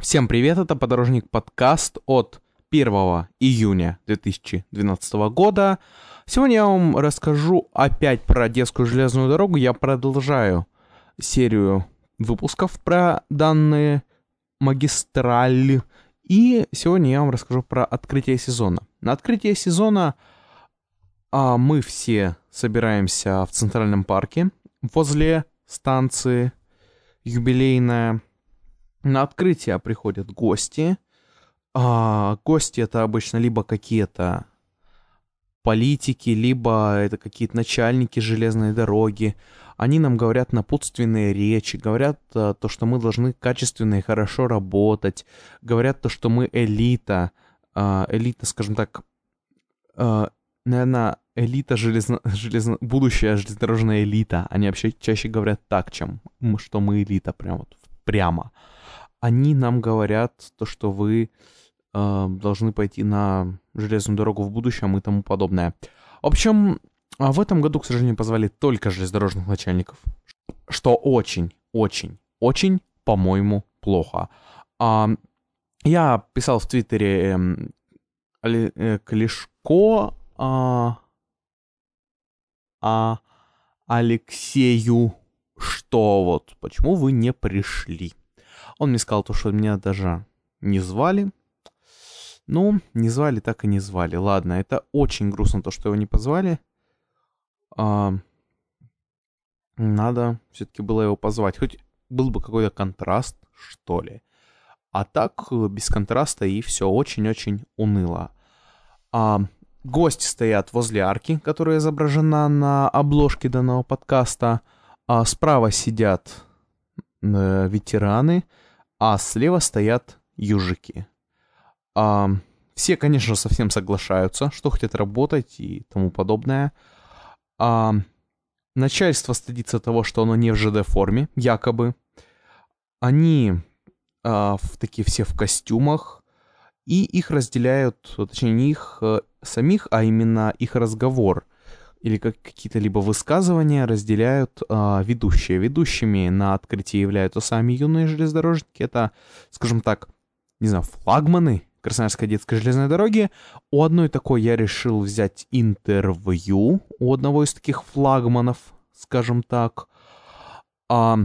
Всем привет, это Подорожник подкаст от 1 июня 2012 года. Сегодня я вам расскажу опять про детскую железную дорогу. Я продолжаю серию выпусков про данные магистрали. И сегодня я вам расскажу про открытие сезона. На открытие сезона а, мы все собираемся в Центральном парке возле станции юбилейная на открытие приходят гости. А, гости это обычно либо какие-то политики, либо это какие-то начальники железной дороги. Они нам говорят напутственные речи, говорят а, то, что мы должны качественно и хорошо работать, говорят то, что мы элита, а, элита, скажем так, а, наверное, элита железно, железно, будущая железнодорожная элита. Они вообще чаще говорят так, чем что мы элита, прям вот прямо они нам говорят то, что вы э, должны пойти на железную дорогу в будущем и тому подобное. В общем, а в этом году, к сожалению, позвали только железнодорожных начальников, что очень, очень, очень, по-моему, плохо. А, я писал в Твиттере э, э, Клишко а, а, Алексею, что вот, почему вы не пришли? Он мне сказал то, что меня даже не звали. Ну, не звали, так и не звали. Ладно, это очень грустно, то, что его не позвали. А, надо все-таки было его позвать. Хоть был бы какой-то контраст, что ли. А так, без контраста, и все очень-очень уныло. А, гости стоят возле арки, которая изображена на обложке данного подкаста. А справа сидят э, ветераны, а слева стоят южики. А, все, конечно, совсем соглашаются, что хотят работать и тому подобное. А, начальство стыдится того, что оно не в ЖД-форме, якобы. Они а, в такие все в костюмах, и их разделяют, точнее, не их а, самих, а именно их разговор или как какие-то либо высказывания разделяют э, ведущие. Ведущими на открытии являются сами юные железнодорожники. Это, скажем так, не знаю, флагманы Красноярской детской железной дороги. У одной такой я решил взять интервью у одного из таких флагманов, скажем так. А,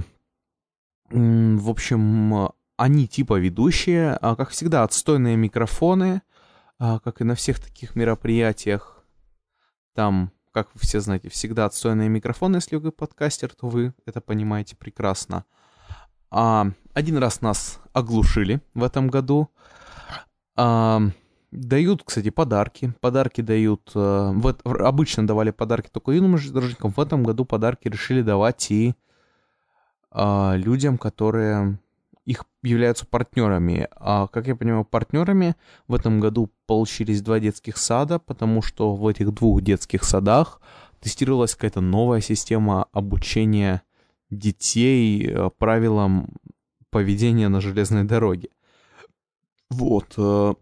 в общем, они типа ведущие, а, как всегда, отстойные микрофоны, а, как и на всех таких мероприятиях. Там как вы все знаете, всегда отстойные микрофоны, если вы подкастер, то вы это понимаете прекрасно. А, один раз нас оглушили в этом году. А, дают, кстати, подарки. Подарки дают... А, в, обычно давали подарки только юным железнодорожникам. В этом году подарки решили давать и а, людям, которые их являются партнерами. А, как я понимаю, партнерами в этом году получились два детских сада, потому что в этих двух детских садах тестировалась какая-то новая система обучения детей э, правилам поведения на железной дороге. Вот. Э,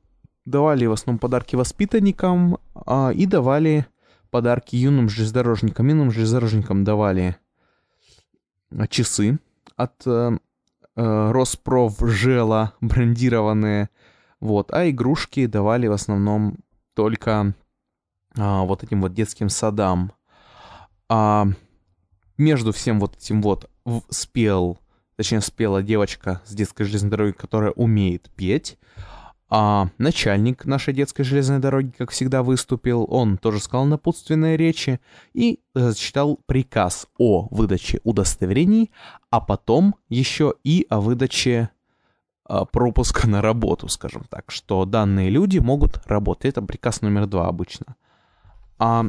давали в основном подарки воспитанникам а, и давали подарки юным железнодорожникам. Юным железнодорожникам давали часы от э, Роспров жела брендированные, вот, а игрушки давали в основном только а, вот этим вот детским садам. А между всем вот этим вот спел, точнее спела девочка с детской железной дороги, которая умеет петь, а начальник нашей детской железной дороги, как всегда, выступил. Он тоже сказал напутственные речи и зачитал приказ о выдаче удостоверений, а потом еще и о выдаче а, пропуска на работу, скажем так, что данные люди могут работать. Это приказ номер два обычно. А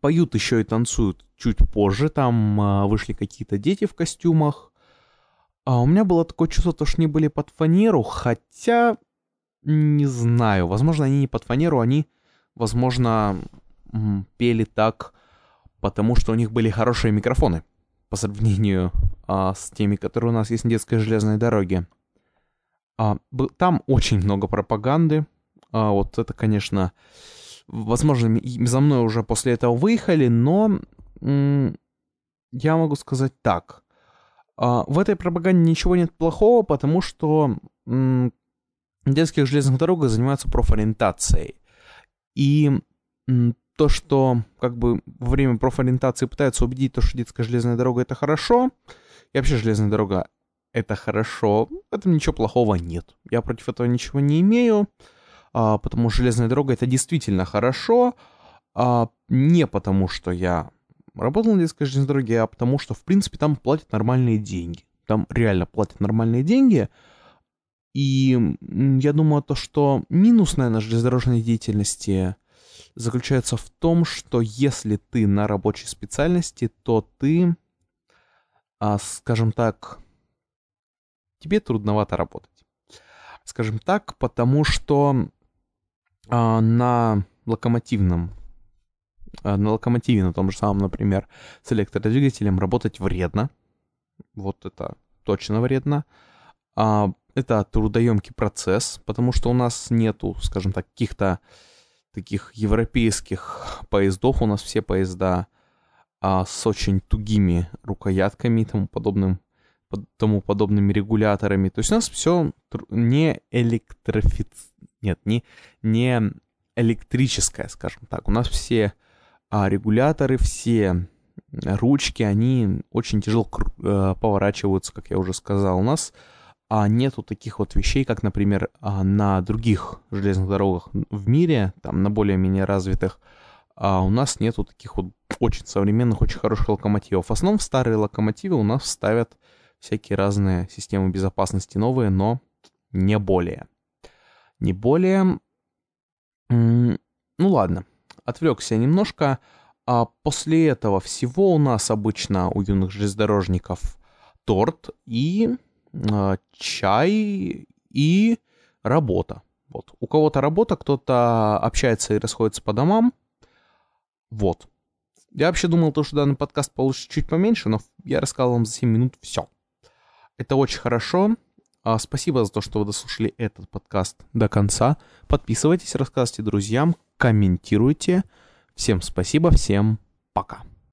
поют еще и танцуют чуть позже. Там а, вышли какие-то дети в костюмах. А у меня было такое чувство, что они были под фанеру, хотя не знаю. Возможно, они не под фанеру, они, возможно, пели так, потому что у них были хорошие микрофоны по сравнению а, с теми, которые у нас есть на детской железной дороге. А, там очень много пропаганды. А, вот это, конечно, возможно, за мной уже после этого выехали, но я могу сказать так. А, в этой пропаганде ничего нет плохого, потому что детских железных дорогах занимаются профориентацией. И то, что как бы во время профориентации пытаются убедить, то, что детская железная дорога это хорошо, и вообще железная дорога это хорошо, в этом ничего плохого нет. Я против этого ничего не имею, а, потому что железная дорога это действительно хорошо, а, не потому что я работал на детской железной дороге, а потому что, в принципе, там платят нормальные деньги. Там реально платят нормальные деньги. И я думаю, то, что минус, наверное, железнодорожной деятельности заключается в том, что если ты на рабочей специальности, то ты, а, скажем так, тебе трудновато работать. Скажем так, потому что а, на локомотивном на локомотиве, на том же самом, например, с электродвигателем работать вредно. Вот это точно вредно. А, это трудоемкий процесс, потому что у нас нету, скажем так, каких-то таких европейских поездов. У нас все поезда а, с очень тугими рукоятками и тому подобным тому подобными регуляторами. То есть у нас все не электрифиц... Нет, не, не электрическое, скажем так. У нас все а, регуляторы, все ручки, они очень тяжело э, поворачиваются, как я уже сказал. У нас а, нету таких вот вещей, как, например, а, на других железных дорогах в мире, там, на более-менее развитых, а у нас нету таких вот очень современных, очень хороших локомотивов. В основном старые локомотивы у нас ставят всякие разные системы безопасности новые, но не более. Не более. Ну ладно, отвлекся немножко. А после этого всего у нас обычно у юных железнодорожников торт и э, чай и работа. Вот. У кого-то работа, кто-то общается и расходится по домам. Вот. Я вообще думал, то, что данный подкаст получится чуть поменьше, но я рассказал вам за 7 минут все. Это очень хорошо. А, спасибо за то, что вы дослушали этот подкаст до конца. Подписывайтесь, рассказывайте друзьям, комментируйте. Всем спасибо, всем пока.